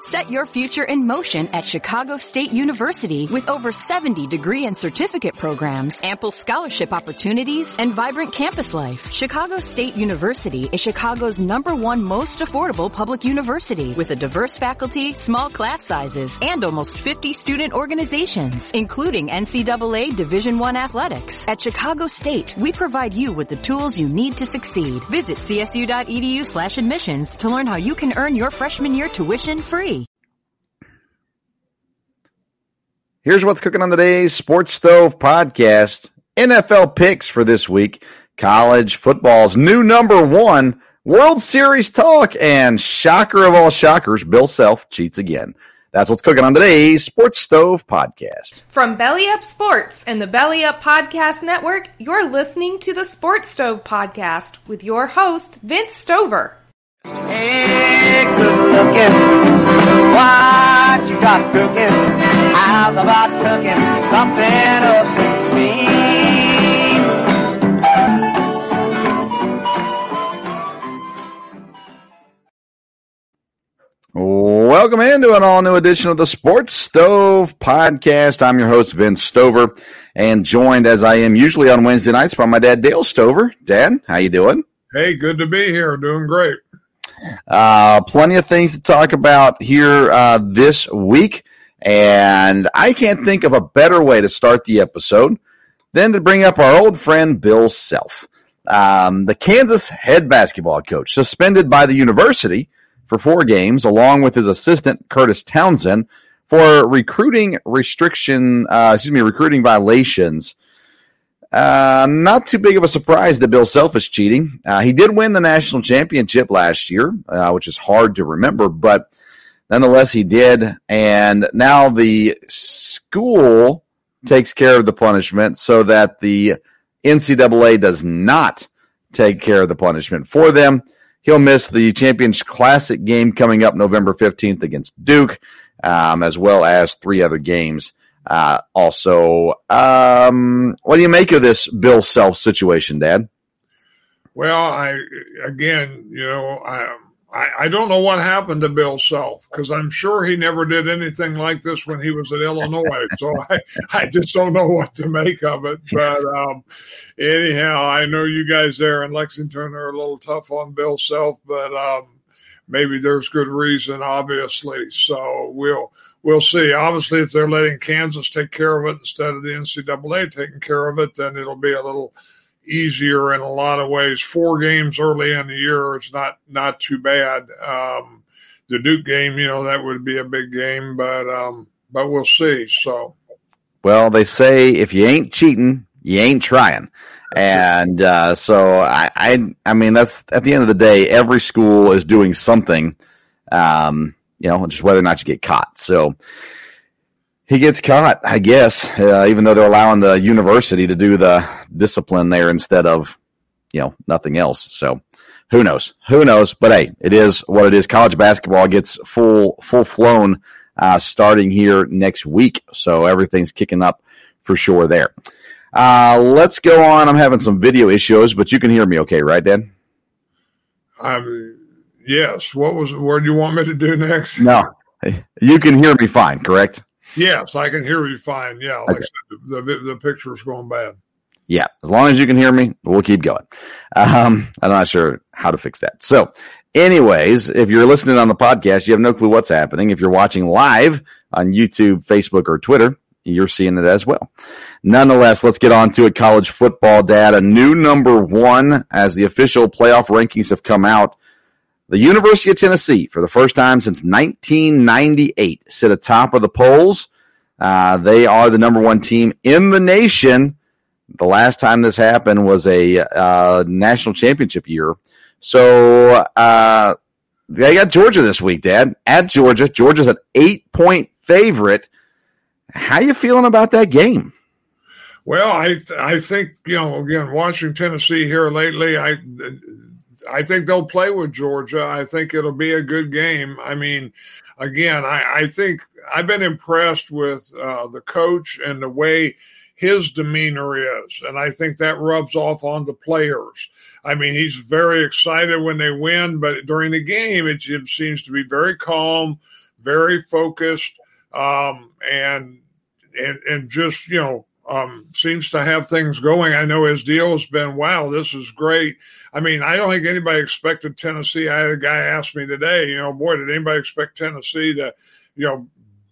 Set your future in motion at Chicago State University with over 70 degree and certificate programs, ample scholarship opportunities, and vibrant campus life. Chicago State University is Chicago's number one most affordable public university with a diverse faculty, small class sizes, and almost 50 student organizations, including NCAA Division I athletics. At Chicago State, we provide you with the tools you need to succeed. Visit csu.edu slash admissions to learn how you can earn your freshman year tuition free. Here's what's cooking on today's Sports Stove podcast. NFL picks for this week. College football's new number one. World Series talk and shocker of all shockers, Bill Self cheats again. That's what's cooking on today's Sports Stove podcast. From Belly Up Sports and the Belly Up Podcast Network, you're listening to the Sports Stove podcast with your host, Vince Stover. Hey, good looking. What you got cooking? How's about cooking something up with me? Welcome into an all new edition of the Sports Stove podcast. I'm your host, Vince Stover, and joined as I am usually on Wednesday nights by my dad, Dale Stover. Dad, how you doing? Hey, good to be here. Doing great. Uh, plenty of things to talk about here uh, this week. And I can't think of a better way to start the episode than to bring up our old friend Bill Self, um, the Kansas head basketball coach, suspended by the university for four games, along with his assistant Kurtis Townsend for recruiting restriction, uh, excuse me, recruiting violations. Uh, not too big of a surprise that Bill Self is cheating. Uh, he did win the national championship last year, uh, which is hard to remember, but nonetheless, he did. And now the school takes care of the punishment so that the NCAA does not take care of the punishment for them. He'll miss the Champions Classic game coming up November 15th against Duke, um, as well as three other games. Uh, also, um, what do you make of this Bill Self situation, Dad? Well, I again, you know, I I, I don't know what happened to Bill Self because I'm sure he never did anything like this when he was at Illinois. so I, I just don't know what to make of it. But um, anyhow, I know you guys there in Lexington are a little tough on Bill Self, but um, maybe there's good reason, obviously. So we'll we'll see. Obviously, if they're letting Kansas take care of it instead of the NCAA taking care of it, then it'll be a little easier in a lot of ways. Four games early in the year, it's not not too bad. Um, the Duke game, you know, that would be a big game, but um, but we'll see. So, well, they say if you ain't cheating, you ain't trying. And uh, so I, I, I mean, that's at the end of the day, every school is doing something, um, you know, just whether or not you get caught. So he gets caught, I guess, uh, even though they're allowing the university to do the discipline there instead of, you know, nothing else. So who knows? Who knows? But hey, it is what it is. College basketball gets full, full flown, uh, starting here next week. So everything's kicking up for sure there. Uh, let's go on. I'm having some video issues, but you can hear me okay, right, Dan? Um, yes. What was, what do you want me to do next? No, you can hear me fine, correct? Yes, I can hear you fine. Yeah, like okay. said, the, the, the picture's going bad. Yeah, as long as you can hear me, we'll keep going. Um, I'm not sure how to fix that. So, anyways, if you're listening on the podcast, you have no clue what's happening. If you're watching live on YouTube, Facebook, or Twitter, you're seeing it as well. Nonetheless, let's get on to it. College football data, new number one as the official playoff rankings have come out. The University of Tennessee, for the first time since 1998, sit atop of the polls. Uh, they are the number one team in the nation. The last time this happened was a uh, national championship year. So uh, they got Georgia this week, Dad. At Georgia, Georgia's an eight point favorite. How you feeling about that game? Well, I I think you know again watching Tennessee here lately, I I think they'll play with Georgia. I think it'll be a good game. I mean, again, I, I think I've been impressed with uh, the coach and the way his demeanor is. And I think that rubs off on the players. I mean, he's very excited when they win, but during the game, it, it seems to be very calm, very focused, um, and, and, and just, you know, um, seems to have things going. I know his deal has been, wow, this is great. I mean, I don't think anybody expected Tennessee. I had a guy ask me today, you know, boy, did anybody expect Tennessee to, you know,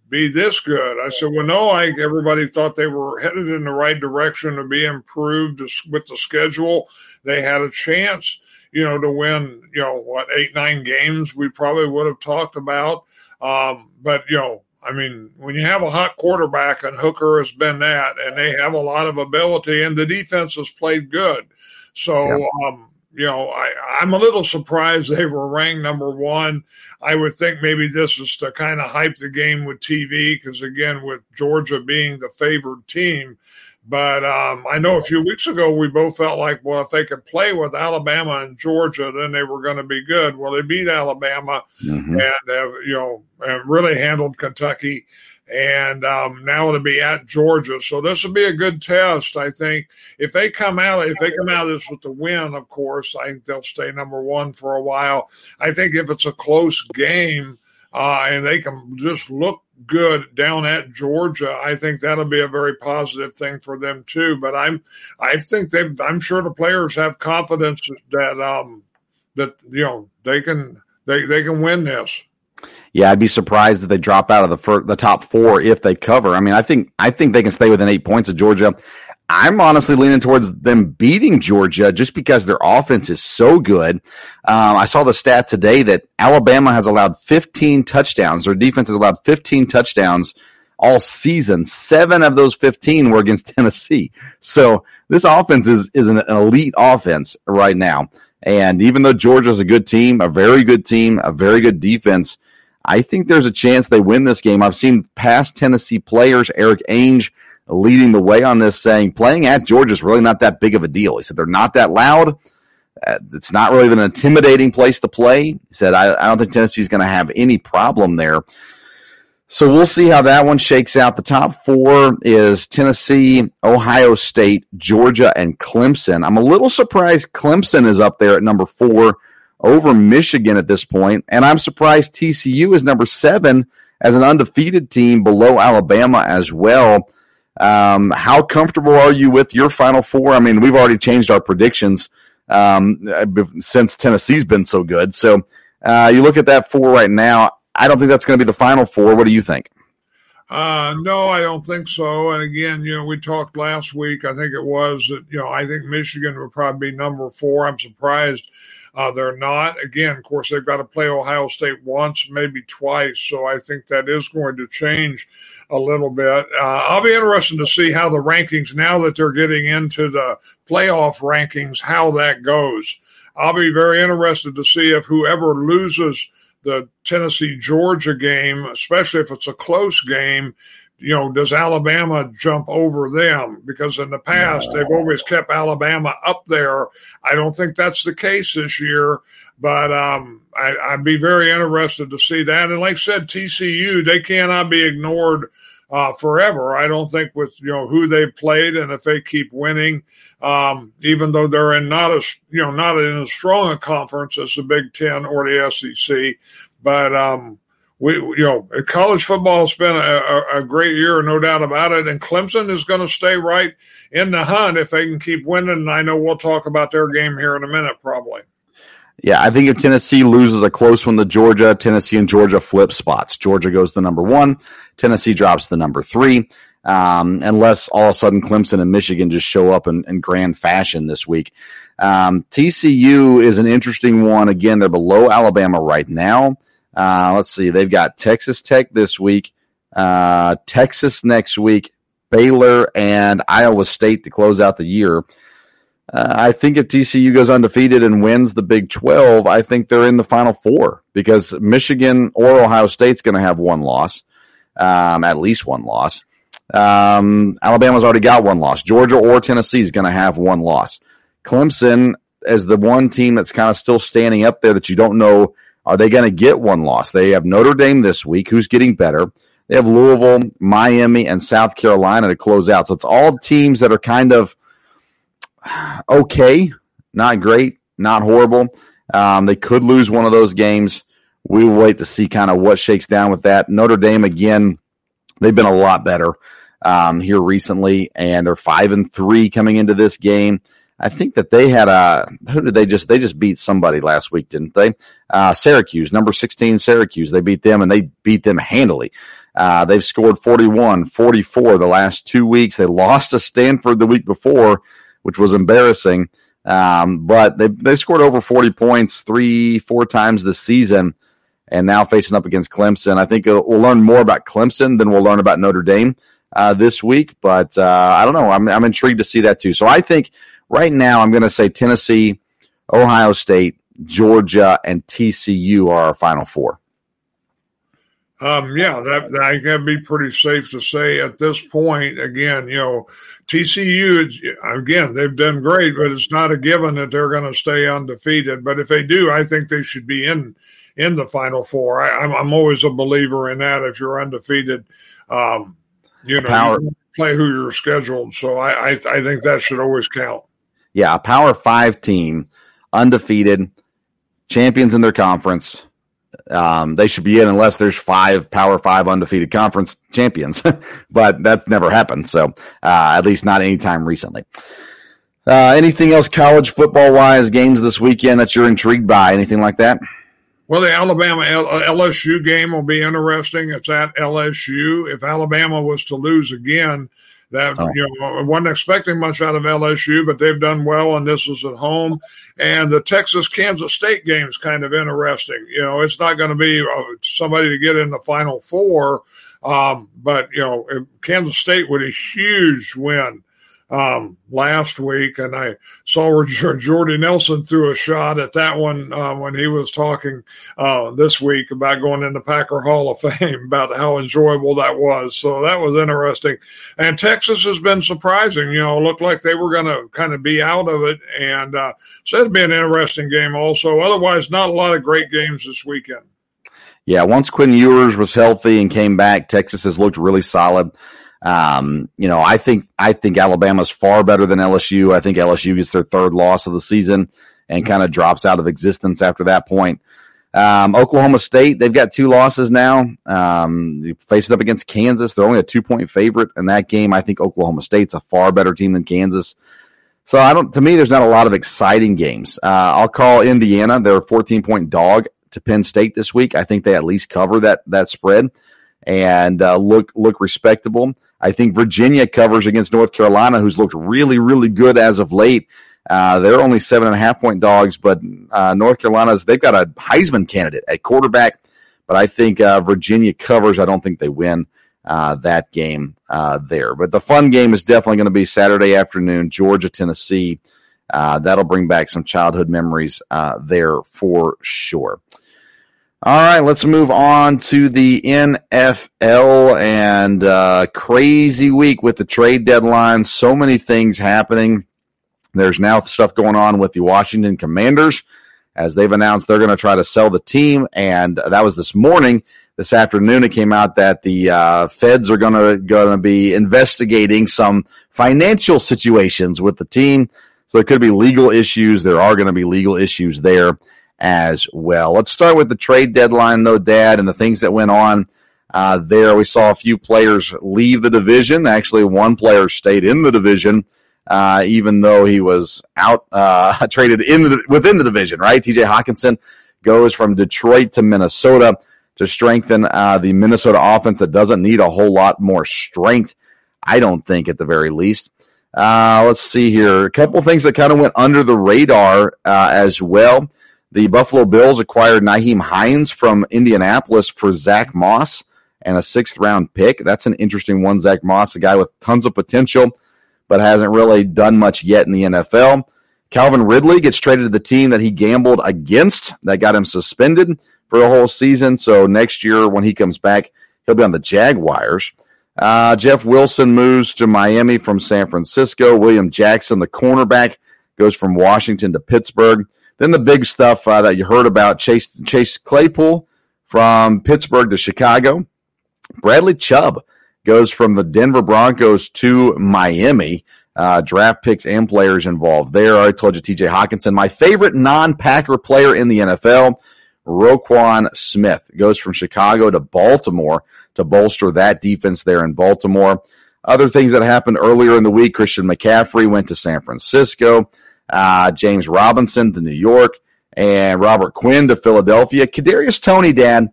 be this good? I said, well, no, I everybody thought they were headed in the right direction to be improved with the schedule. They had a chance, you know, to win, you know, what, eight, nine games we probably would have talked about. Um, but, you know, I mean, when you have a hot quarterback, and Hooker has been that, and they have a lot of ability, and the defense has played good. So, yeah. um, you know, I, I'm a little surprised they were ranked number one. I would think maybe this is to kind of hype the game with TV because, again, with Georgia being the favored team, but um, I know a few weeks ago we both felt like, well, if they could play with Alabama and Georgia, then they were going to be good. Well, they beat Alabama mm-hmm. and have, you know really handled Kentucky, and um, now it'll be at Georgia. So this will be a good test. I think if they come out, if they come out of this with the win, of course, I think they'll stay number one for a while. I think if it's a close game uh, and they can just look good down at Georgia, I think that'll be a very positive thing for them too. But I'm, I think they, I'm sure the players have confidence that, um, that you know they can, they they can win this. Yeah, I'd be surprised if they drop out of the first, the top four if they cover. I mean, I think I think they can stay within eight points of Georgia. I'm honestly leaning towards them beating Georgia just because their offense is so good. Um, I saw the stat today that Alabama has allowed 15 touchdowns. Their defense has allowed 15 touchdowns all season. Seven of those 15 were against Tennessee. So this offense is, is an elite offense right now. And even though Georgia's a good team, a very good team, a very good defense, I think there's a chance they win this game. I've seen past Tennessee players, Erik Ainge, leading the way on this, saying playing at Georgia is really not that big of a deal. He said they're not that loud. Uh, it's not really an intimidating place to play. He said, I, I don't think Tennessee's going to have any problem there. So we'll see how that one shakes out. The top four is Tennessee, Ohio State, Georgia, and Clemson. I'm a little surprised Clemson is up there at number four over Michigan at this point, and I'm surprised TCU is number seven as an undefeated team below Alabama as well. Um, how comfortable are you with your Final Four? I mean, we've already changed our predictions um, since Tennessee's been so good. So uh, you look at that four right now. I don't think that's going to be the Final Four. What do you think? Uh, no, I don't think so. And again, you know, we talked last week. I think it was that you know I think Michigan would probably be number four. I'm surprised uh, they're not. Again, of course, they've got to play Ohio State once, maybe twice. So I think that is going to change a little bit. Uh, I'll be interested to see how the rankings, now that they're getting into the playoff rankings, how that goes. I'll be very interested to see if whoever loses the Tennessee Georgia game, especially if it's a close game, you know, does Alabama jump over them? Because in the past, they've always kept Alabama up there. I don't think that's the case this year, but um, I, would be very interested to see that. And like I said, TCU, they cannot be ignored uh, forever. I don't think with you know who they played and if they keep winning, um, even though they're in not as you know not in as strong a conference as the Big Ten or the SEC, but um, we, you know, college football has been a, a, great year, no doubt about it. And Clemson is going to stay right in the hunt if they can keep winning. And I know we'll talk about their game here in a minute, probably. Yeah, I think if Tennessee loses a close one to Georgia, Tennessee and Georgia flip spots. Georgia goes to number one, Tennessee drops to number three. Um, unless all of a sudden Clemson and Michigan just show up in, in grand fashion this week. Um, TCU is an interesting one. Again, they're below Alabama right now. Uh, let's see. They've got Texas Tech this week, uh, Texas next week, Baylor and Iowa State to close out the year. Uh, I think if TCU goes undefeated and wins the Big 12, I think they're in the Final Four because Michigan or Ohio State's going to have one loss, um, at least one loss. Um, Alabama's already got one loss. Georgia or Tennessee is going to have one loss. Clemson is the one team that's kind of still standing up there that you don't know are they going to get one loss. They have Notre Dame this week, who's getting better. They have Louisville, Miami, and South Carolina to close out. So it's all teams that are kind of okay, not great, not horrible. Um, they could lose one of those games. We will wait to see kind of what shakes down with that. Notre Dame again, they've been a lot better um, here recently, and they're five and three coming into this game. I think that they had a who did they just they just beat somebody last week, didn't they? Uh, Syracuse, number sixteen, Syracuse. They beat them and they beat them handily. Uh, they've scored 41, 44 the last two weeks. They lost to Stanford the week before, which was embarrassing. Um, but they they scored over 40 points three, four times this season, and now facing up against Clemson. I think we'll learn more about Clemson than we'll learn about Notre Dame uh, this week. But uh, I don't know. I'm I'm intrigued to see that too. So I think right now I'm going to say Tennessee, Ohio State, Georgia, and TCU are our final four. Um, yeah, that, that can be pretty safe to say at this point. Again, you know, TCU, again, they've done great, but it's not a given that they're going to stay undefeated. But if they do, I think they should be in in the Final Four. I, am I'm, I'm always a believer in that. If you're undefeated, um, you know. You play who you're scheduled. So I, I I think that should always count. Yeah, a Power Five team, undefeated, champions in their conference um, they should be in unless there's five Power Five undefeated conference champions, but that's never happened. So uh, at least not anytime recently. Uh, anything else college football wise games this weekend that you're intrigued by? Anything like that? Well, the Alabama LSU game will be interesting. It's at LSU. If Alabama was to lose again, that oh. you know, I wasn't expecting much out of LSU, but they've done well, and this is at home. And the Texas Kansas State game is kind of interesting. You know, it's not going to be uh, somebody to get in the Final Four, um, but you know, Kansas State with a huge win um, last week, and I saw where Jordy Nelson threw a shot at that one uh, when he was talking uh, this week about going into Packer Hall of Fame about how enjoyable that was. So that was interesting. And Texas has been surprising. You know, looked like they were going to kind of be out of it, and uh, so it's been an interesting game. Also, otherwise, not a lot of great games this weekend. Yeah, once Quinn Ewers was healthy and came back, Texas has looked really solid. Um, you know, I think I think Alabama's far better than LSU. I think LSU gets their third loss of the season and kind of drops out of existence after that point. Um, Oklahoma State, they've got two losses now. Um, facing up against Kansas. They're only a two point favorite in that game. I think Oklahoma State's a far better team than Kansas. So I don't, to me, there's not a lot of exciting games. Uh, I'll call Indiana. They're a 14 point dog to Penn State this week. I think they at least cover that, that spread and, uh, look, look respectable. I think Virginia covers against North Carolina, who's looked really, really good as of late. Uh, they're only seven and a half point dogs, but uh, North Carolina's they've got a Heisman candidate at quarterback. But I think uh, Virginia covers. I don't think they win uh, that game uh, there. But the fun game is definitely going to be Saturday afternoon, Georgia Tennessee. Uh, that'll bring back some childhood memories there for sure. All right, let's move on to the NFL and uh, crazy week with the trade deadline. So many things happening. There's now stuff going on with the Washington Commanders as they've announced they're going to try to sell the team, and that was this morning. This afternoon, it came out that the uh, feds are going to going to be investigating some financial situations with the team. So there could be legal issues. There are going to be legal issues there as well. Let's start with the trade deadline, though, Dad, and the things that went on uh, there. We saw a few players leave the division. Actually, one player stayed in the division, uh, even though he was out uh, traded in the, within the division. Right, T.J. Hockenson goes from Detroit to Minnesota to strengthen uh, the Minnesota offense that doesn't need a whole lot more strength. I don't think, at the very least. Uh, let's see here. A couple things that kind of went under the radar uh, as well. The Buffalo Bills acquired Nyheim Hines from Indianapolis for Zach Moss and a sixth round pick. That's an interesting one. Zach Moss, a guy with tons of potential, but hasn't really done much yet in the NFL. Calvin Ridley gets traded to the team that he gambled against. That got him suspended for the whole season. So next year, when he comes back, he'll be on the Jaguars. Uh, Jeff Wilson moves to Miami from San Francisco. William Jackson, the cornerback, goes from Washington to Pittsburgh. Then the big stuff uh, that you heard about Chase Chase Claypool from Pittsburgh to Chicago. Bradley Chubb goes from the Denver Broncos to Miami. Uh, draft picks and players involved there. I told you TJ Hockenson, my favorite non-Packer player in the NFL, Roquan Smith, goes from Chicago to Baltimore to bolster that defense there in Baltimore. Other things that happened earlier in the week, Christian McCaffrey went to San Francisco, uh, James Robinson to New York, and Robert Quinn to Philadelphia. Kadarius Toney, Dan,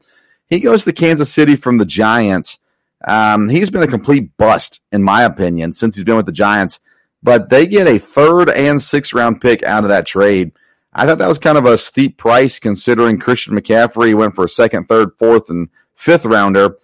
he goes to Kansas City from the Giants. Um, he's been a complete bust, in my opinion, since he's been with the Giants. But they get a third and sixth round pick out of that trade. I thought that was kind of a steep price considering Christian McCaffrey went for a second, third, fourth, and fifth rounder.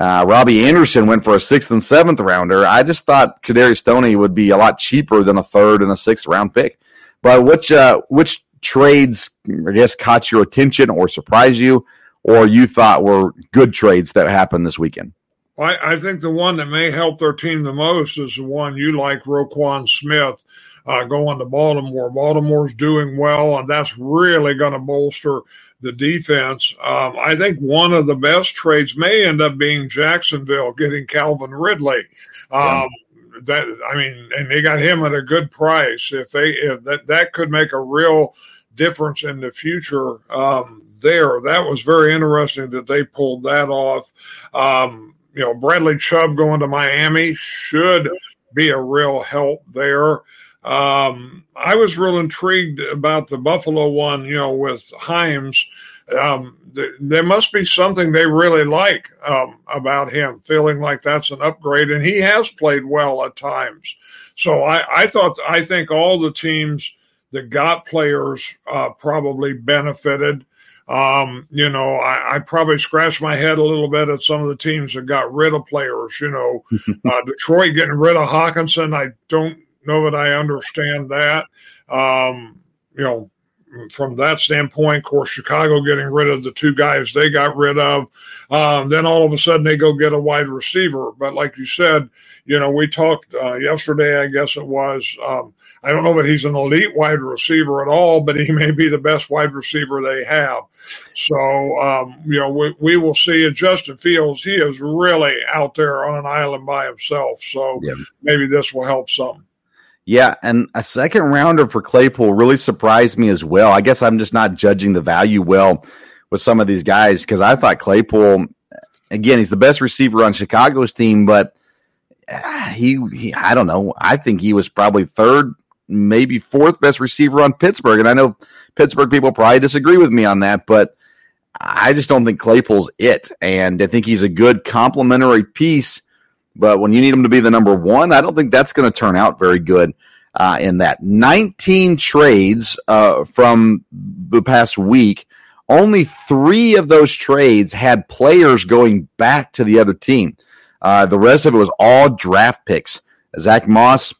Uh, Robbie Anderson went for a sixth and seventh rounder. I just thought Kadarius Toney would be a lot cheaper than a third and a sixth round pick. But which uh, which trades, I guess, caught your attention or surprised you, or you thought were good trades that happened this weekend? I, I, think the one that may help their team the most is the one you like, Roquan Smith, uh, going to Baltimore. Baltimore's doing well, and that's really going to bolster the defense. Um, I think one of the best trades may end up being Jacksonville getting Calvin Ridley. Um, yeah. That I mean, and they got him at a good price. If they if that that could make a real difference in the future um, there. That was very interesting that they pulled that off. Um, you know, Bradley Chubb going to Miami should be a real help there. Um, I was real intrigued about the Buffalo one, you know, with Hines. Um, th- there must be something they really like um, about him, feeling like that's an upgrade, and he has played well at times. So I, I thought, I think all the teams that got players uh, probably benefited. Um, you know, I, I, probably scratched my head a little bit at some of the teams that got rid of players. You know, uh, Detroit getting rid of Hockenson, I don't know that I understand that. Um, you know, from that standpoint, of course, Chicago getting rid of the two guys they got rid of. Um, then all of a sudden they go get a wide receiver. But like you said, you know, we talked uh, yesterday, I guess it was. Um, I don't know that he's an elite wide receiver at all, but he may be the best wide receiver they have. So, um, you know, we, we will see. And Justin Fields, he is really out there on an island by himself. So yeah. maybe this will help some. Yeah, and a second rounder for Claypool really surprised me as well. I guess I'm just not judging the value well with some of these guys because I thought Claypool, again, he's the best receiver on Chicago's team, but uh, he, he, I don't know. I think he was probably third, maybe fourth best receiver on Pittsburgh. And I know Pittsburgh people probably disagree with me on that, but I just don't think Claypool's it. And I think he's a good complementary piece but when you need him to be the number one, I don't think that's going to turn out very good uh, in that. 19 trades uh, from the past week. Only three of those trades had players going back to the other team. Uh, the rest of it was all draft picks. Zach Moss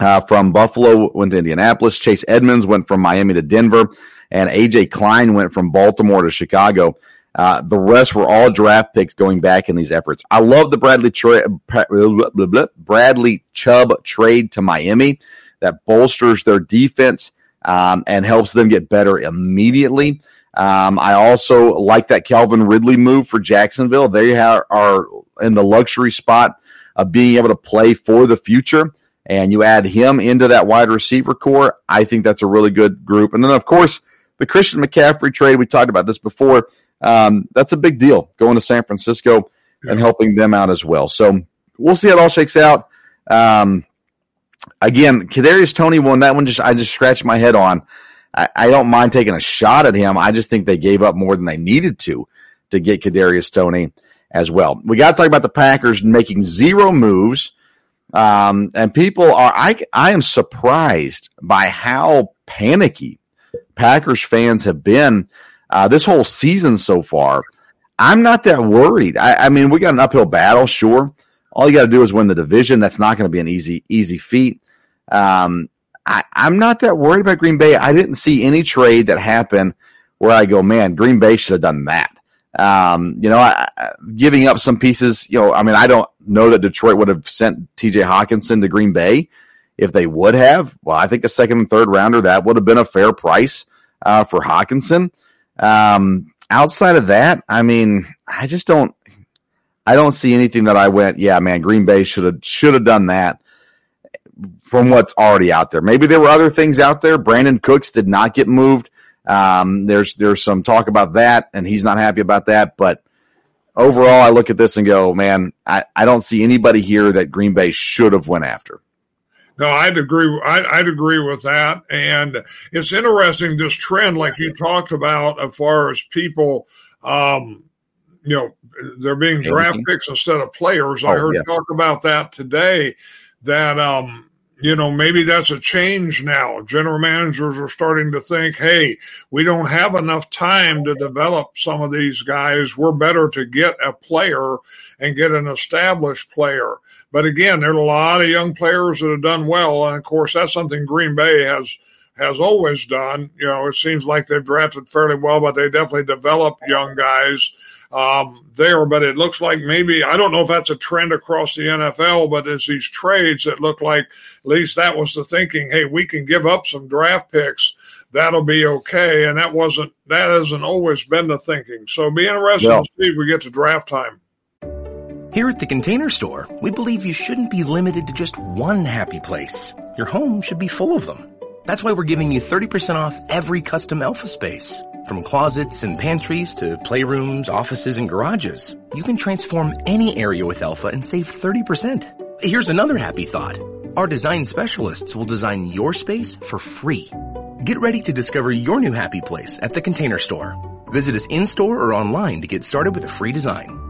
uh, from Buffalo went to Indianapolis. Chase Edmonds went from Miami to Denver. And AJ Klein went from Baltimore to Chicago. Uh, the rest were all draft picks going back in these efforts. I love the Bradley tra- Bradley Chubb trade to Miami that bolsters their defense um, and helps them get better immediately. Um, I also like that Calvin Ridley move for Jacksonville. They are, are in the luxury spot of being able to play for the future. And you add him into that wide receiver corps. I think that's a really good group. And then, of course, the Christian McCaffrey trade. We talked about this before um, that's a big deal going to San Francisco yeah. and helping them out as well. So we'll see how it all shakes out. Um, again, Kadarius Toney won that one. Just I just scratched my head on. I, I, don't mind taking a shot at him. I just think they gave up more than they needed to to get Kadarius Toney as well. We got to talk about the Packers making zero moves. Um, and people are, I, I am surprised by how panicky Packers fans have been uh, this whole season so far, I'm not that worried. I, I mean, we got an uphill battle, sure. All you got to do is win the division. That's not going to be an easy, easy feat. Um, I, I'm not that worried about Green Bay. I didn't see any trade that happened where I go, man, Green Bay should have done that. Um, you know, I, giving up some pieces, you know, I mean, I don't know that Detroit would have sent TJ Hockenson to Green Bay. If they would have, well, I think a second and third rounder, that would have been a fair price uh, for Hockenson. Um, outside of that, I mean, I just don't, I don't see anything that I went, yeah, man, Green Bay should have should have done that from what's already out there. Maybe there were other things out there. Brandin Cooks did not get moved. Um, there's there's some talk about that, and he's not happy about that. But overall, I look at this and go, man, I, I don't see anybody here that Green Bay should have went after. No, I'd agree. I'd, I'd, agree with that. And it's interesting this trend, like you talked about, as far as people, um, you know, they're being draft picks instead of players. I oh, heard yeah. talk about that today. That um, you know, maybe that's a change now. General managers are starting to think, hey, we don't have enough time to develop some of these guys. We're better to get a player and get an established player. But again, there are a lot of young players that have done well. And of course, that's something Green Bay has has always done. You know, it seems like they've drafted fairly well, but they definitely develop young guys um, there. But it looks like maybe I don't know if that's a trend across the NFL, but it's these trades that look like at least that was the thinking. Hey, we can give up some draft picks. That'll be okay, and that wasn't that hasn't always been the thinking. So be interested no. to see if we get to draft time. Here at the Container Store, we believe you shouldn't be limited to just one happy place. Your home should be full of them. That's why we're giving you 30% off every custom Elfa space. From closets and pantries to playrooms, offices, and garages, you can transform any area with Elfa and save 30%. Here's another happy thought. Our design specialists will design your space for free. Get ready to discover your new happy place at the Container Store. Visit us in-store or online to get started with a free design.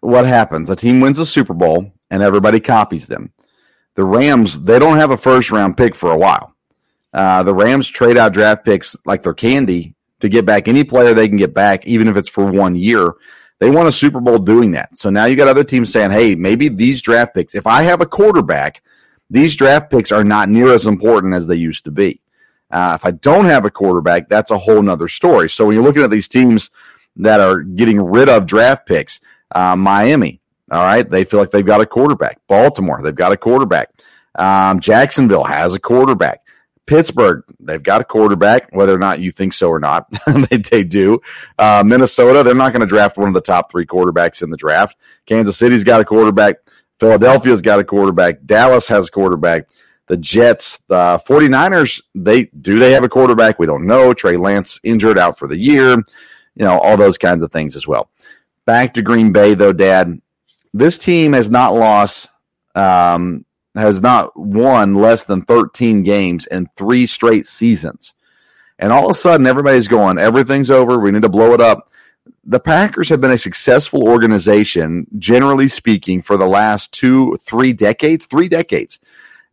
what happens? A team wins a Super Bowl and everybody copies them. The Rams, they don't have a first round pick for a while. Uh, the Rams trade out draft picks like they're candy to get back any player they can get back, even if it's for one year. They won a Super Bowl doing that. So now you got other teams saying, hey, maybe these draft picks, if I have a quarterback, these draft picks are not near as important as they used to be. Uh, if I don't have a quarterback, that's a whole nother story. So when you're looking at these teams that are getting rid of draft picks, uh, Miami, all right, they feel like they've got a quarterback. Baltimore, they've got a quarterback. Um, Jacksonville has a quarterback. Pittsburgh, they've got a quarterback, whether or not you think so or not. they, they do. Uh, Minnesota, they're not going to draft one of the top three quarterbacks in the draft. Kansas City's got a quarterback. Philadelphia's got a quarterback. Dallas has a quarterback. The Jets, the 49ers, they do they have a quarterback? We don't know. Trey Lance injured out for the year. You know, all those kinds of things as well. Back to Green Bay, though, Dad. This team has not lost, um, has not won less than 13 games in three straight seasons. And all of a sudden, everybody's going, everything's over. We need to blow it up. The Packers have been a successful organization, generally speaking, for the last two, three decades, three decades.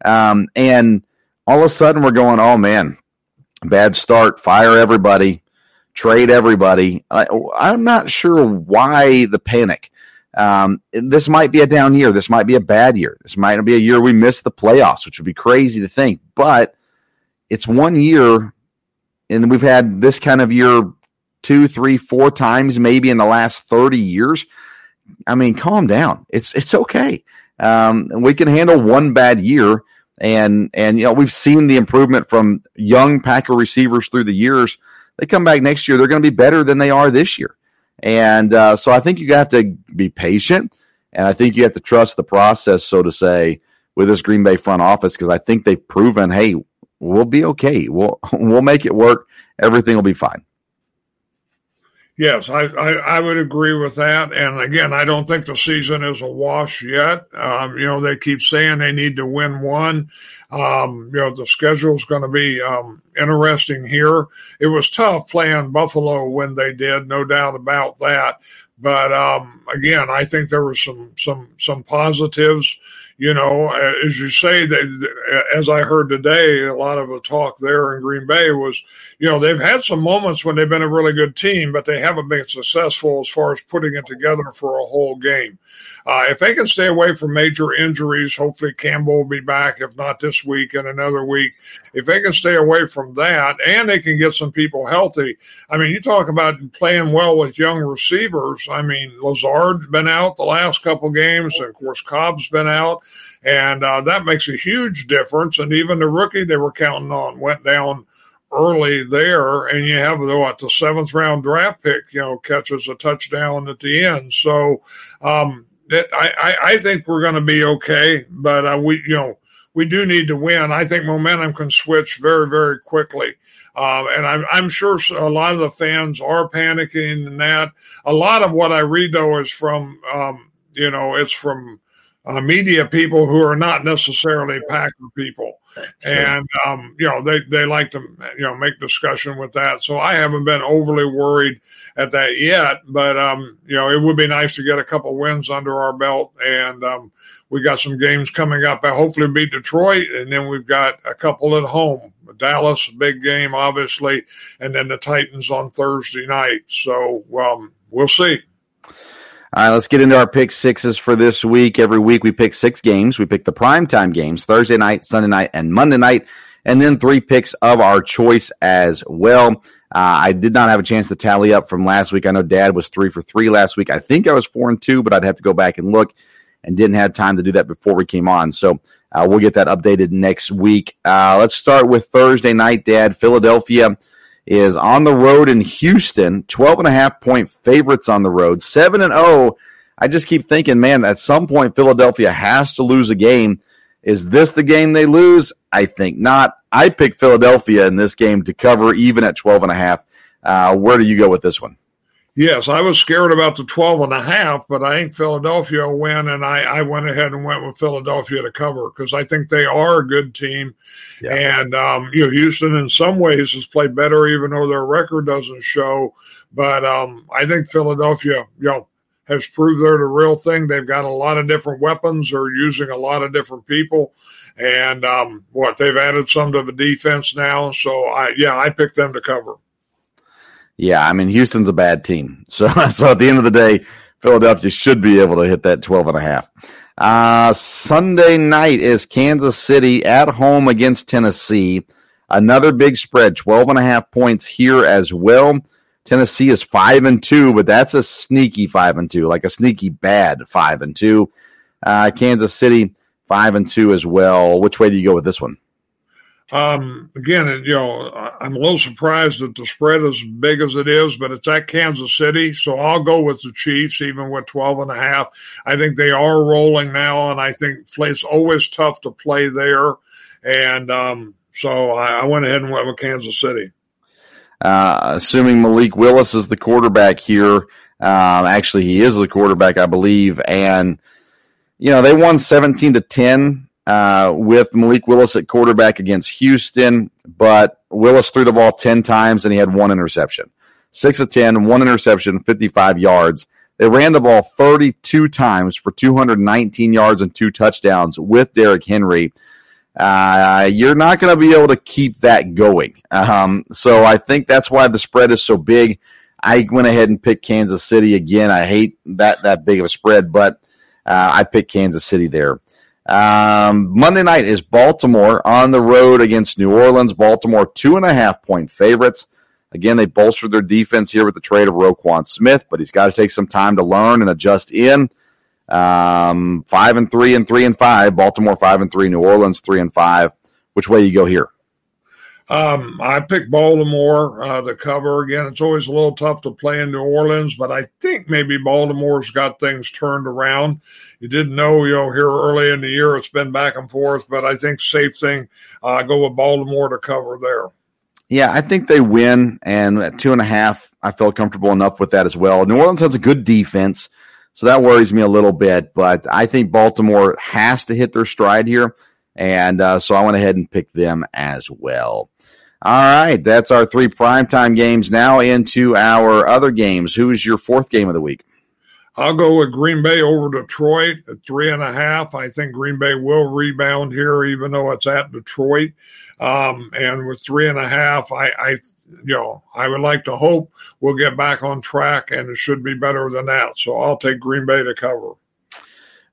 Um, and all of a sudden, we're going, oh man, bad start, fire everybody trade everybody. I, am not sure why the panic. Um, this might be a down year. This might be a bad year. This might be a year we miss the playoffs, which would be crazy to think. But it's one year, and we've had this kind of year two, three, four times maybe in the last 30 years. I mean, calm down. It's it's okay. Um, we can handle one bad year, and and you know we've seen the improvement from young Packer receivers through the years they come back next year, they're going to be better than they are this year. And uh, so I think you have to be patient, and I think you have to trust the process, so to say, with this Green Bay front office because I think they've proven, hey, we'll be okay. We'll we'll make it work. Everything will be fine. Yes, I, I, I, would agree with that. And again, I don't think the season is a wash yet. Um, you know, they keep saying they need to win one. Um, you know, the schedule is going to be um, interesting here. It was tough playing Buffalo when they did, no doubt about that. But um, again, I think there were some some some positives you know, as you say, they, as I heard today, a lot of the talk there in Green Bay was, you know, they've had some moments when they've been a really good team, but they haven't been successful as far as putting it together for a whole game. Uh, if they can stay away from major injuries, hopefully Campbell will be back, if not this week and another week. If they can stay away from that and they can get some people healthy, I mean, you talk about playing well with young receivers. I mean, Lazard's been out the last couple games, and of course, Cobb's been out. And uh, that makes a huge difference. And even the rookie they were counting on went down early there. And you have what the seventh round draft pick, you know, catches a touchdown at the end. So um, it, I, I think we're going to be okay. But uh, we, you know, we do need to win. I think momentum can switch very, very quickly. Uh, and I'm, I'm, sure a lot of the fans are panicking and that. A lot of what I read, though, is from, um, you know, it's from uh, media people who are not necessarily Packer people, and um, you know they they like to you know make discussion with that. So I haven't been overly worried at that yet, but um, you know it would be nice to get a couple wins under our belt, and um, we got some games coming up. I hopefully beat Detroit, and then we've got a couple at home. Dallas, big game, obviously, and then the Titans on Thursday night. So um, we'll see. All right, let's get into our pick sixes for this week. Every week we pick six games. We pick the primetime games Thursday night, Sunday night, and Monday night, and then three picks of our choice as well. Uh, I did not have a chance to tally up from last week. I know Dad was three for three last week. I think I was four and two, but I'd have to go back and look and didn't have time to do that before we came on. So uh, we'll get that updated next week. Uh, let's start with Thursday night, Dad. Philadelphia is on the road in Houston, 12 and a half point favorites on the road, 7 and 0. I just keep thinking, man, at some point Philadelphia has to lose a game. Is this the game they lose? I think not. I pick Philadelphia in this game to cover even at 12 and a half. Uh, where do you go with this one? Yes, I was scared about the 12 and a half, but I think Philadelphia will win, and I, I went ahead and went with Philadelphia to cover because I think they are a good team. Yeah. And, um, you know, Houston in some ways has played better, even though their record doesn't show. But um, I think Philadelphia, you know, has proved they're the real thing. They've got a lot of different weapons. They're using a lot of different people. And um, what they've added some to the defense now. So, I yeah, I picked them to cover. Yeah, I mean Houston's a bad team. So so at the end of the day, Philadelphia should be able to hit that 12 and a half. Uh, Sunday night is Kansas City at home against Tennessee. Another big spread, 12 and a half points here as well. Tennessee is 5 and 2, but that's a sneaky 5 and 2, like a sneaky bad 5 and 2. Uh, Kansas City 5 and 2 as well. Which way do you go with this one? Um, again, you know, I'm a little surprised that the spread is as big as it is, but it's at Kansas City. So I'll go with the Chiefs, even with 12 and a half. I think they are rolling now, and I think it's always tough to play there. And um, so I, I, went ahead and went with Kansas City. Uh, assuming Malik Willis is the quarterback here. Um, actually, he is the quarterback, I believe. And, you know, they won 17 to 10 uh, with Malik Willis at quarterback against Houston, but Willis threw the ball 10 times and he had one interception. Six of 10, one interception, 55 yards. They ran the ball 32 times for 219 yards and two touchdowns with Derrick Henry. Uh, you're not going to be able to keep that going. Um, so I think that's why the spread is so big. I went ahead and picked Kansas City again. I hate that that big of a spread, but uh, I picked Kansas City there. Um, Monday night is Baltimore on the road against New Orleans. Baltimore two and a half point favorites. Again, they bolstered their defense here with the trade of Roquan Smith, but he's got to take some time to learn and adjust in. Um, five and three and three and five. Baltimore five and three. New Orleans three and five. Which way you go here? Um, I picked Baltimore uh, to cover again. It's always a little tough to play in New Orleans, but I think maybe Baltimore's got things turned around. You didn't know, you know, here early in the year it's been back and forth, but I think safe thing uh, go with Baltimore to cover there. Yeah, I think they win, and at two and a half, I felt comfortable enough with that as well. New Orleans has a good defense, so that worries me a little bit. But I think Baltimore has to hit their stride here, and uh, so I went ahead and picked them as well. All right, that's our three primetime games. Now into our other games. Who is your fourth game of the week? I'll go with Green Bay over Detroit at three and a half. I think Green Bay will rebound here, even though it's at Detroit. Um, and with three and a half, I, I, you know, I would like to hope we'll get back on track, and it should be better than that. So I'll take Green Bay to cover.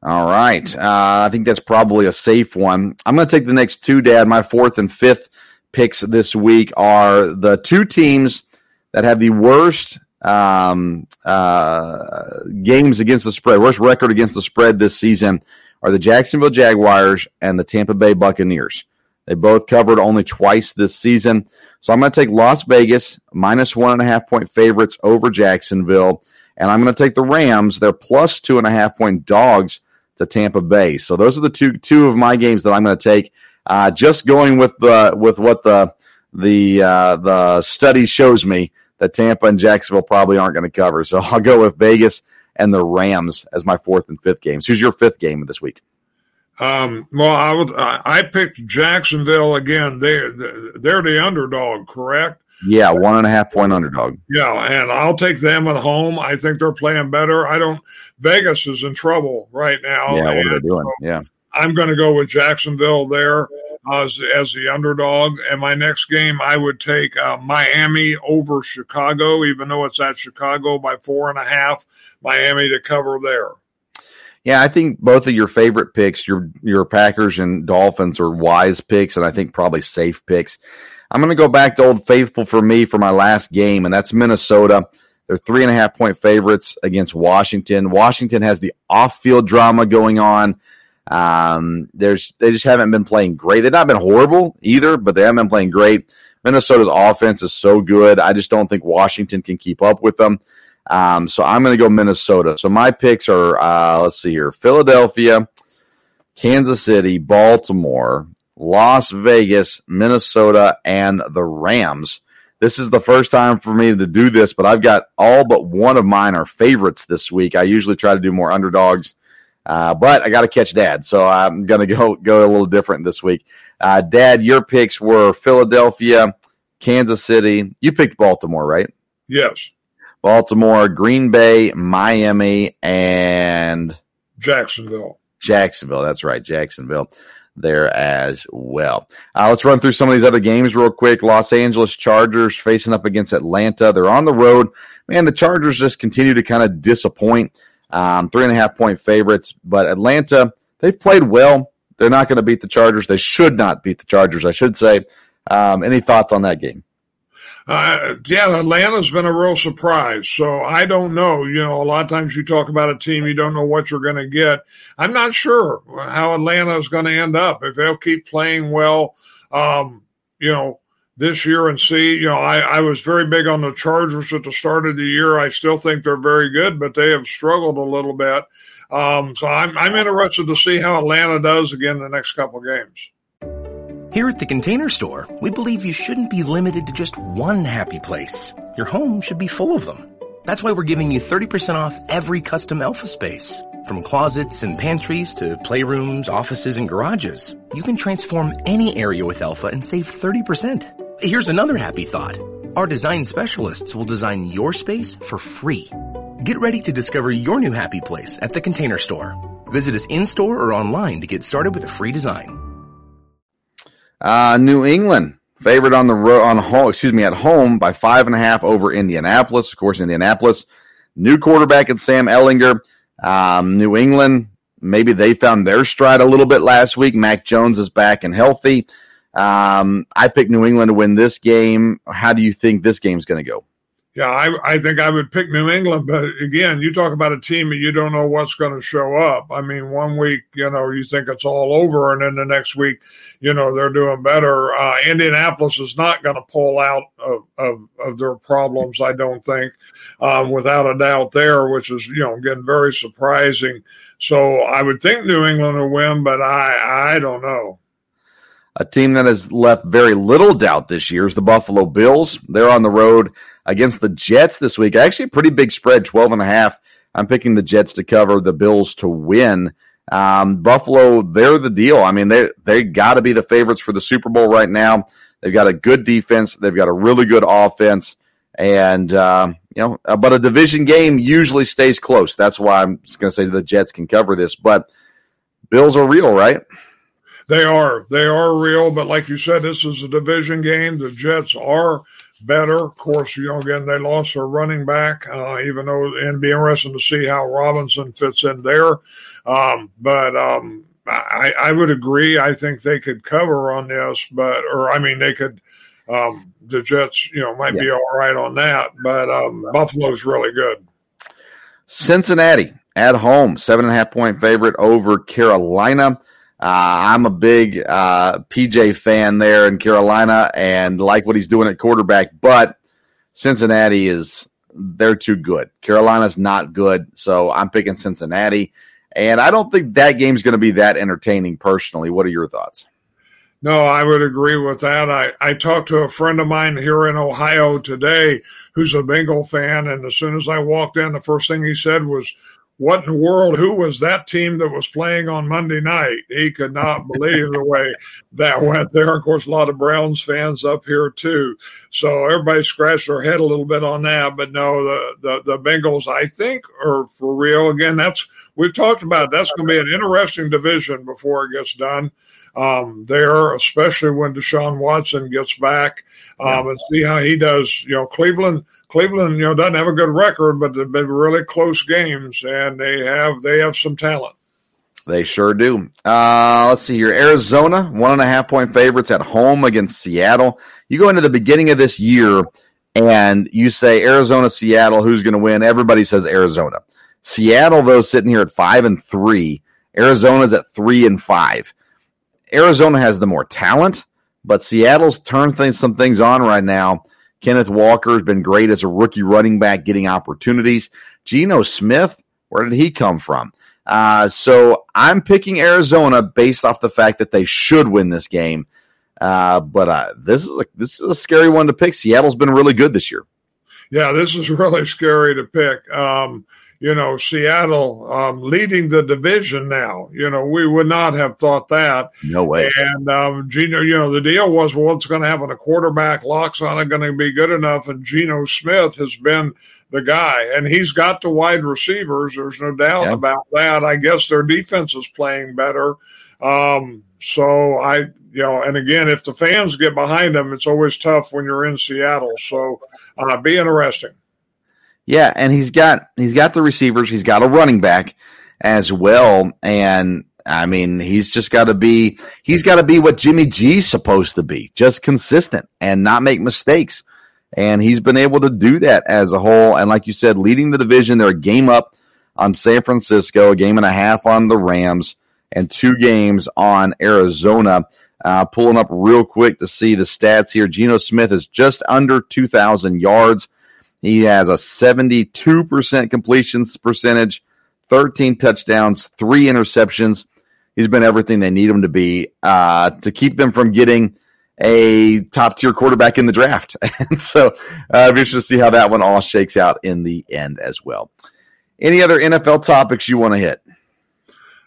All right, uh, I think that's probably a safe one. I'm going to take the next two, Dad. My fourth and fifth picks this week are the two teams that have the worst um, uh, games against the spread, worst record against the spread this season are the Jacksonville Jaguars and the Tampa Bay Buccaneers. They both covered only twice this season. So I'm going to take Las Vegas minus one and a half point favorites over Jacksonville. And I'm going to take the Rams. They're plus two and a half point dogs to Tampa Bay. So those are the two, two of my games that I'm going to take. Uh, just going with the, with what the, the, uh, the study shows me that Tampa and Jacksonville probably aren't going to cover. So I'll go with Vegas and the Rams as my fourth and fifth games. Who's your fifth game of this week? Um, well, I would. I picked Jacksonville again. They're they're the underdog, correct? Yeah, one and a half point underdog. Yeah, and I'll take them at home. I think they're playing better. I don't. Vegas is in trouble right now. Yeah, what are they doing? yeah, I'm going to go with Jacksonville there as, as the underdog. And my next game, I would take uh, Miami over Chicago, even though it's at Chicago by four and a half. Miami to cover there. Yeah, I think both of your favorite picks, your your Packers and Dolphins, are wise picks, and I think probably safe picks. I'm going to go back to Old Faithful for me for my last game, and that's Minnesota. They're three and a half point favorites against Washington. Washington has the off field drama going on. Um, there's they just haven't been playing great. They've not been horrible either, but they haven't been playing great. Minnesota's offense is so good. I just don't think Washington can keep up with them. Um, so I'm going to go Minnesota. So my picks are uh, let's see here: Philadelphia, Kansas City, Baltimore, Las Vegas, Minnesota, and the Rams. This is the first time for me to do this, but I've got all but one of mine are favorites this week. I usually try to do more underdogs. Uh, but I got to catch Dad, so I'm going to go go a little different this week. Uh, Dad, your picks were Philadelphia, Kansas City. You picked Baltimore, right? Yes. Baltimore, Green Bay, Miami, and Jacksonville. Jacksonville. That's right, Jacksonville there as well. Uh, let's run through some of these other games real quick. Los Angeles Chargers facing up against Atlanta. They're on the road. Man, the Chargers just continue to kind of disappoint. Um, three and a half point favorites, but Atlanta, they've played well. They're not going to beat the Chargers. They should not beat the Chargers, I should say. Um, any thoughts on that game? Uh, yeah, Atlanta's been a real surprise. So I don't know. You know, a lot of times you talk about a team, you don't know what you're going to get. I'm not sure how Atlanta is going to end up. If they'll keep playing well, um, you know, this year and see. You know, I, I was very big on the Chargers at the start of the year. I still think they're very good, but they have struggled a little bit. Um, so I'm, I'm interested to see how Atlanta does again the next couple games. Here at the Container Store, we believe you shouldn't be limited to just one happy place. Your home should be full of them. That's why we're giving you 30% off every custom Elfa space. From closets and pantries to playrooms, offices, and garages, you can transform any area with Elfa and save 30%. Here's another happy thought. Our design specialists will design your space for free. Get ready to discover your new happy place at the Container Store. Visit us in-store or online to get started with a free design. Uh, New England favored on the road on home, excuse me, at home by five and a half over Indianapolis. Of course, Indianapolis, new quarterback and Sam Ehlinger. Um, New England, maybe they found their stride a little bit last week. Mac Jones is back and healthy. Um, I picked New England to win this game. How do you think this game's going to go? Yeah, I, I think I would pick New England, but again, you talk about a team that you don't know what's going to show up. I mean, one week, you know, you think it's all over, and then the next week, you know, they're doing better. Uh, Indianapolis is not going to pull out of, of, of, their problems, I don't think, um, without a doubt there, which is, you know, getting very surprising. So I would think New England will win, but I, I don't know. A team that has left very little doubt this year is the Buffalo Bills. They're on the road against the Jets this week. Actually, a pretty big spread, 12 and a half. I'm picking the Jets to cover, the Bills to win. Um, Buffalo, they're the deal. I mean, they they got to be the favorites for the Super Bowl right now. They've got a good defense. They've got a really good offense, and uh, you know, uh, but a division game usually stays close. That's why I'm just going to say the Jets can cover this. But Bills are real, right? They are. They are real. But like you said, this is a division game. The Jets are better. Of course, you know, again, they lost their running back, uh, even though it'd be interesting to see how Robinson fits in there. Um, but um, I, I, would agree. I think they could cover on this, but, or I mean, they could. Um, the Jets, you know, might yeah. be all right on that, but um, Buffalo's really good. Cincinnati at home, seven and a half point favorite over Carolina. Uh, I'm a big uh, PJ fan there in Carolina and like what he's doing at quarterback, but Cincinnati is they're too good. Carolina's not good, so I'm picking Cincinnati. And I don't think that game's going to be that entertaining personally. What are your thoughts? No, I would agree with that. I, I talked to a friend of mine here in Ohio today who's a Bengal fan, and as soon as I walked in, the first thing he said was, what in the world? Who was that team that was playing on Monday night? He could not believe the way that went there. Of course, a lot of Browns fans up here too. So everybody scratched their head a little bit on that. But no, the, the, the Bengals, I think, are for real. Again, that's, we've talked about it. that's going to be an interesting division before it gets done um, there, especially when Deshaun Watson gets back, um, and see how he does. You know, Cleveland, Cleveland, you know, doesn't have a good record, but they've been really close games, and they have they have some talent. They sure do. Uh, let's see here. Arizona, one and a half point favorites at home against Seattle. You go into the beginning of this year and you say Arizona, Seattle, who's going to win? Everybody says Arizona. Seattle, though, sitting here at five and three. Arizona's at three and five. Arizona has the more talent, but Seattle's turned things, some things on right now. Kenneth Walker has been great as a rookie running back, getting opportunities. Geno Smith, where did he come from? Uh, so I'm picking Arizona based off the fact that they should win this game. Uh, but uh, this is a, this is a scary one to pick. Seattle's been really good this year. Yeah, this is really scary to pick. Um, you know, Seattle um, leading the division now. You know, we would not have thought that. No way. And um, Geno, you know, the deal was, well, what's going to happen? A quarterback locks on it going to be good enough, and Geno Smith has been the guy, and he's got the wide receivers. There's no doubt yeah. about that. I guess their defense is playing better. Um, so I, you know, and again, if the fans get behind them, it's always tough when you're in Seattle. So uh, be interesting. Yeah, and he's got he's got the receivers, he's got a running back as well, and I mean he's just got to be he's got to be what Jimmy G's supposed to be, just consistent and not make mistakes. And he's been able to do that as a whole. And like you said, leading the division, they're a game up on San Francisco, a game and a half on the Rams, and two games on Arizona. Uh, pulling up real quick to see the stats here. Geno Smith is just under 2,000 yards he has a 72% completions percentage, 13 touchdowns, three interceptions. He's been everything they need him to be uh, to keep them from getting a top tier quarterback in the draft. And so uh, I'm interested to see how that one all shakes out in the end as well. Any other NFL topics you want to hit?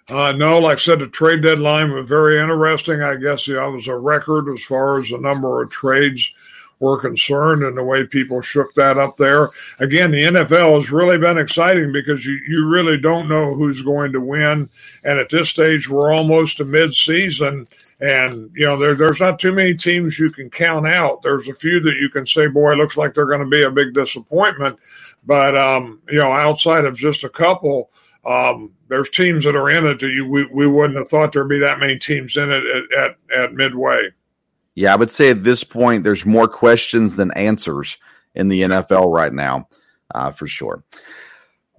Uh, no, like I said, the trade deadline was very interesting. I guess yeah, it was a record as far as the number of trades were concerned and the way people shook that up there. Again, the NFL has really been exciting because you, you really don't know who's going to win. And at this stage, we're almost to mid-season. And, you know, there, there's not too many teams you can count out. There's a few that you can say, boy, looks like they're going to be a big disappointment. But, um, you know, outside of just a couple, um, there's teams that are in it that you, we, we wouldn't have thought there'd be that many teams in it at, at, at midway. Yeah, I would say at this point, there's more questions than answers in the NFL right now, uh, for sure.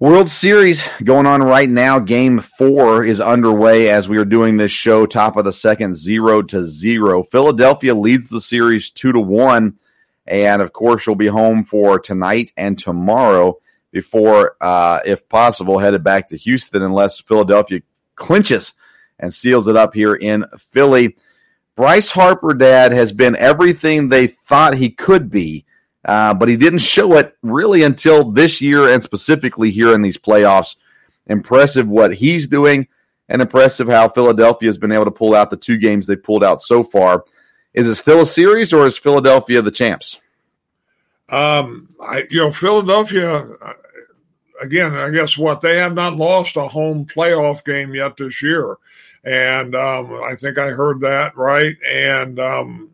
World Series going on right now. Game four is underway as we are doing this show. Top of the second, zero to zero. Philadelphia leads the series two to one, and of course, you'll be home for tonight and tomorrow before, uh, if possible, headed back to Houston unless Philadelphia clinches and seals it up here in Philly. Bryce Harper, Dad, has been everything they thought he could be, uh, but he didn't show it really until this year and specifically here in these playoffs. Impressive what he's doing and impressive how Philadelphia has been able to pull out the two games they pulled out so far. Is it still a series or is Philadelphia the champs? Um, I, you know, Philadelphia, uh, again, I guess what they have not lost a home playoff game yet this year. And um, I think I heard that right. And um,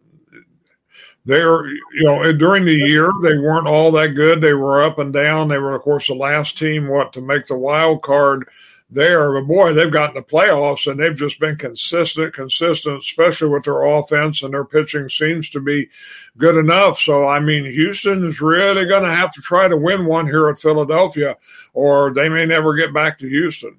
they're, you know, during the year, they weren't all that good. They were up and down. They were, of course, the last team, what, to make the wild card there. But boy, they've gotten the playoffs and they've just been consistent, consistent, especially with their offense and their pitching seems to be good enough. So, I mean, Houston is really going to have to try to win one here at Philadelphia, or they may never get back to Houston.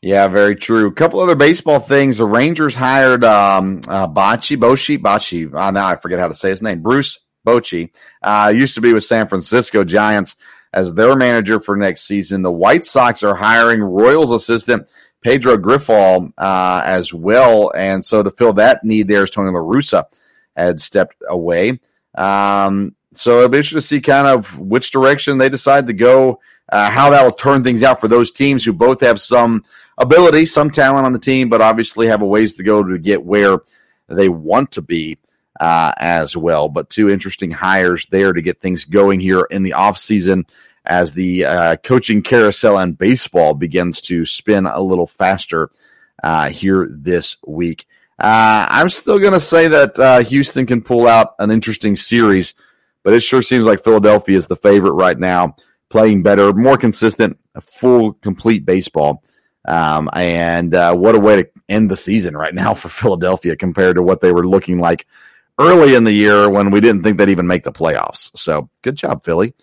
Yeah, very true. A couple other baseball things. The Rangers hired um, uh, Boshi, Bochy. Uh, now I forget how to say his name. Bruce Bochy. Uh, used to be with San Francisco Giants as their manager for next season. The White Sox are hiring Royals assistant Pedro Grifol uh, as well. And so to fill that need there is Tony La Russa had stepped away. Um, so it'll be interesting to see kind of which direction they decide to go, uh, how that will turn things out for those teams who both have some ability, some talent on the team, but obviously have a ways to go to get where they want to be uh, as well. But two interesting hires there to get things going here in the offseason as the uh, coaching carousel and baseball begins to spin a little faster uh, here this week. Uh, I'm still going to say that uh, Houston can pull out an interesting series, but it sure seems like Philadelphia is the favorite right now, playing better, more consistent, full, complete baseball. Um, and uh, what a way to end the season right now for Philadelphia compared to what they were looking like early in the year when we didn't think they'd even make the playoffs. So good job, Philly.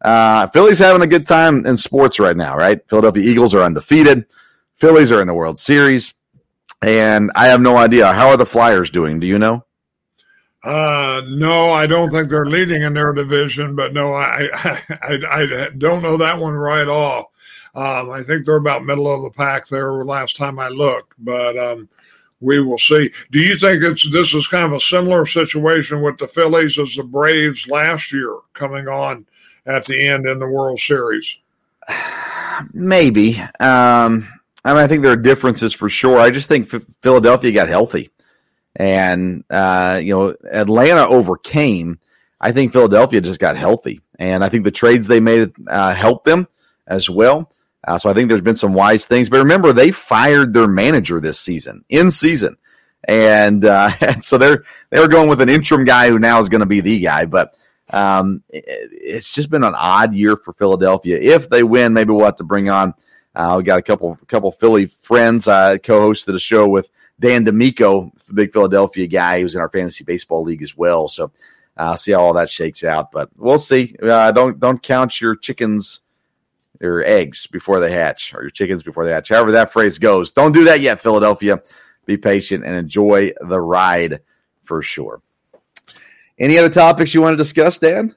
Uh, Philly's having a good time in sports right now, right? Philadelphia Eagles are undefeated. Phillies are in the World Series. And I have no idea. How are the Flyers doing? Do you know? Uh, no, I don't think they're leading in their division, but no, I, I, I, don't know that one right off. Um, I think they're about middle of the pack there last time I looked, but um, we will see. Do you think it's this is kind of a similar situation with the Phillies as the Braves last year coming on at the end in the World Series? Maybe. Um, I mean, I think there are differences for sure. I just think Philadelphia got healthy, and uh, you know, Atlanta overcame. I think Philadelphia just got healthy, and I think the trades they made uh, helped them as well. Uh, so I think there's been some wise things. But remember, they fired their manager this season, in season, and, uh, and so they're they were going with an interim guy who now is going to be the guy. But um, it, it's just been an odd year for Philadelphia. If they win, maybe we'll have to bring on. Uh, we got a couple couple Philly friends. I co-hosted a show with Dan D'Amico, big Philadelphia guy who's in our fantasy baseball league as well. So I'll uh, see how all that shakes out. But we'll see. Uh, don't don't count your chickens your eggs before they hatch or your chickens before they hatch. However that phrase goes. Don't do that yet, Philadelphia. Be patient and enjoy the ride for sure. Any other topics you want to discuss, Dan?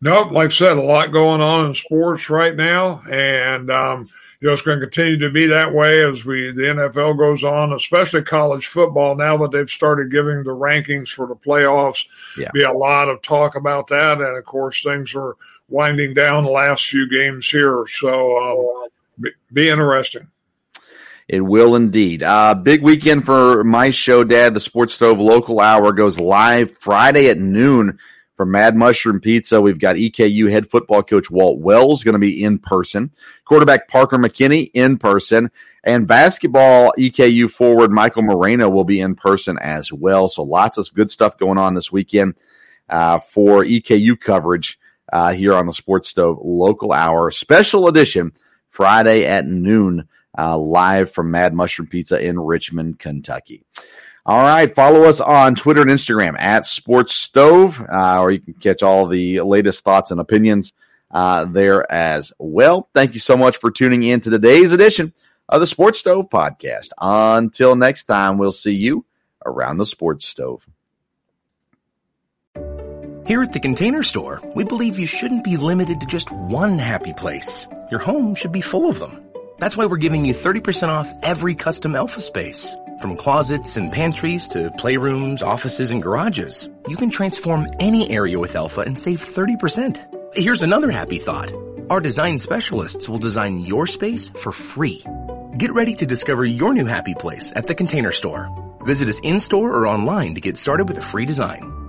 Nope. Like I said, a lot going on in sports right now. And, um, you know, it's going to continue to be that way as we the NFL goes on, especially college football. Now that they've started giving the rankings for the playoffs, yeah. be a lot of talk about that. And of course, things are winding down the last few games here, so um, be, be, interesting. It will indeed. Uh, big weekend for my show, Dad. The Sports Stove Local Hour goes live Friday at noon from Mad Mushroom Pizza, we've got EKU head football coach Walt Wells going to be in person, quarterback Parker McKinney in person, and basketball EKU forward Michael Moreno will be in person as well. So lots of good stuff going on this weekend uh, for EKU coverage uh, here on the Sports Stove Local Hour Special Edition Friday at noon, uh, live from Mad Mushroom Pizza in Richmond, Kentucky. All right. Follow us on Twitter and Instagram at Sports Stove, uh, or you can catch all the latest thoughts and opinions uh, there as well. Thank you so much for tuning in to today's edition of the Sports Stove podcast. Until next time, we'll see you around the Sports Stove. Here at the Container Store, we believe you shouldn't be limited to just one happy place. Your home should be full of them. That's why we're giving you 30% off every custom Elfa space From closets and pantries to playrooms, offices, and garages, you can transform any area with Elfa and save 30%. Here's another happy thought. Our design specialists will design your space for free. Get ready to discover your new happy place at the Container Store. Visit us in-store or online to get started with a free design.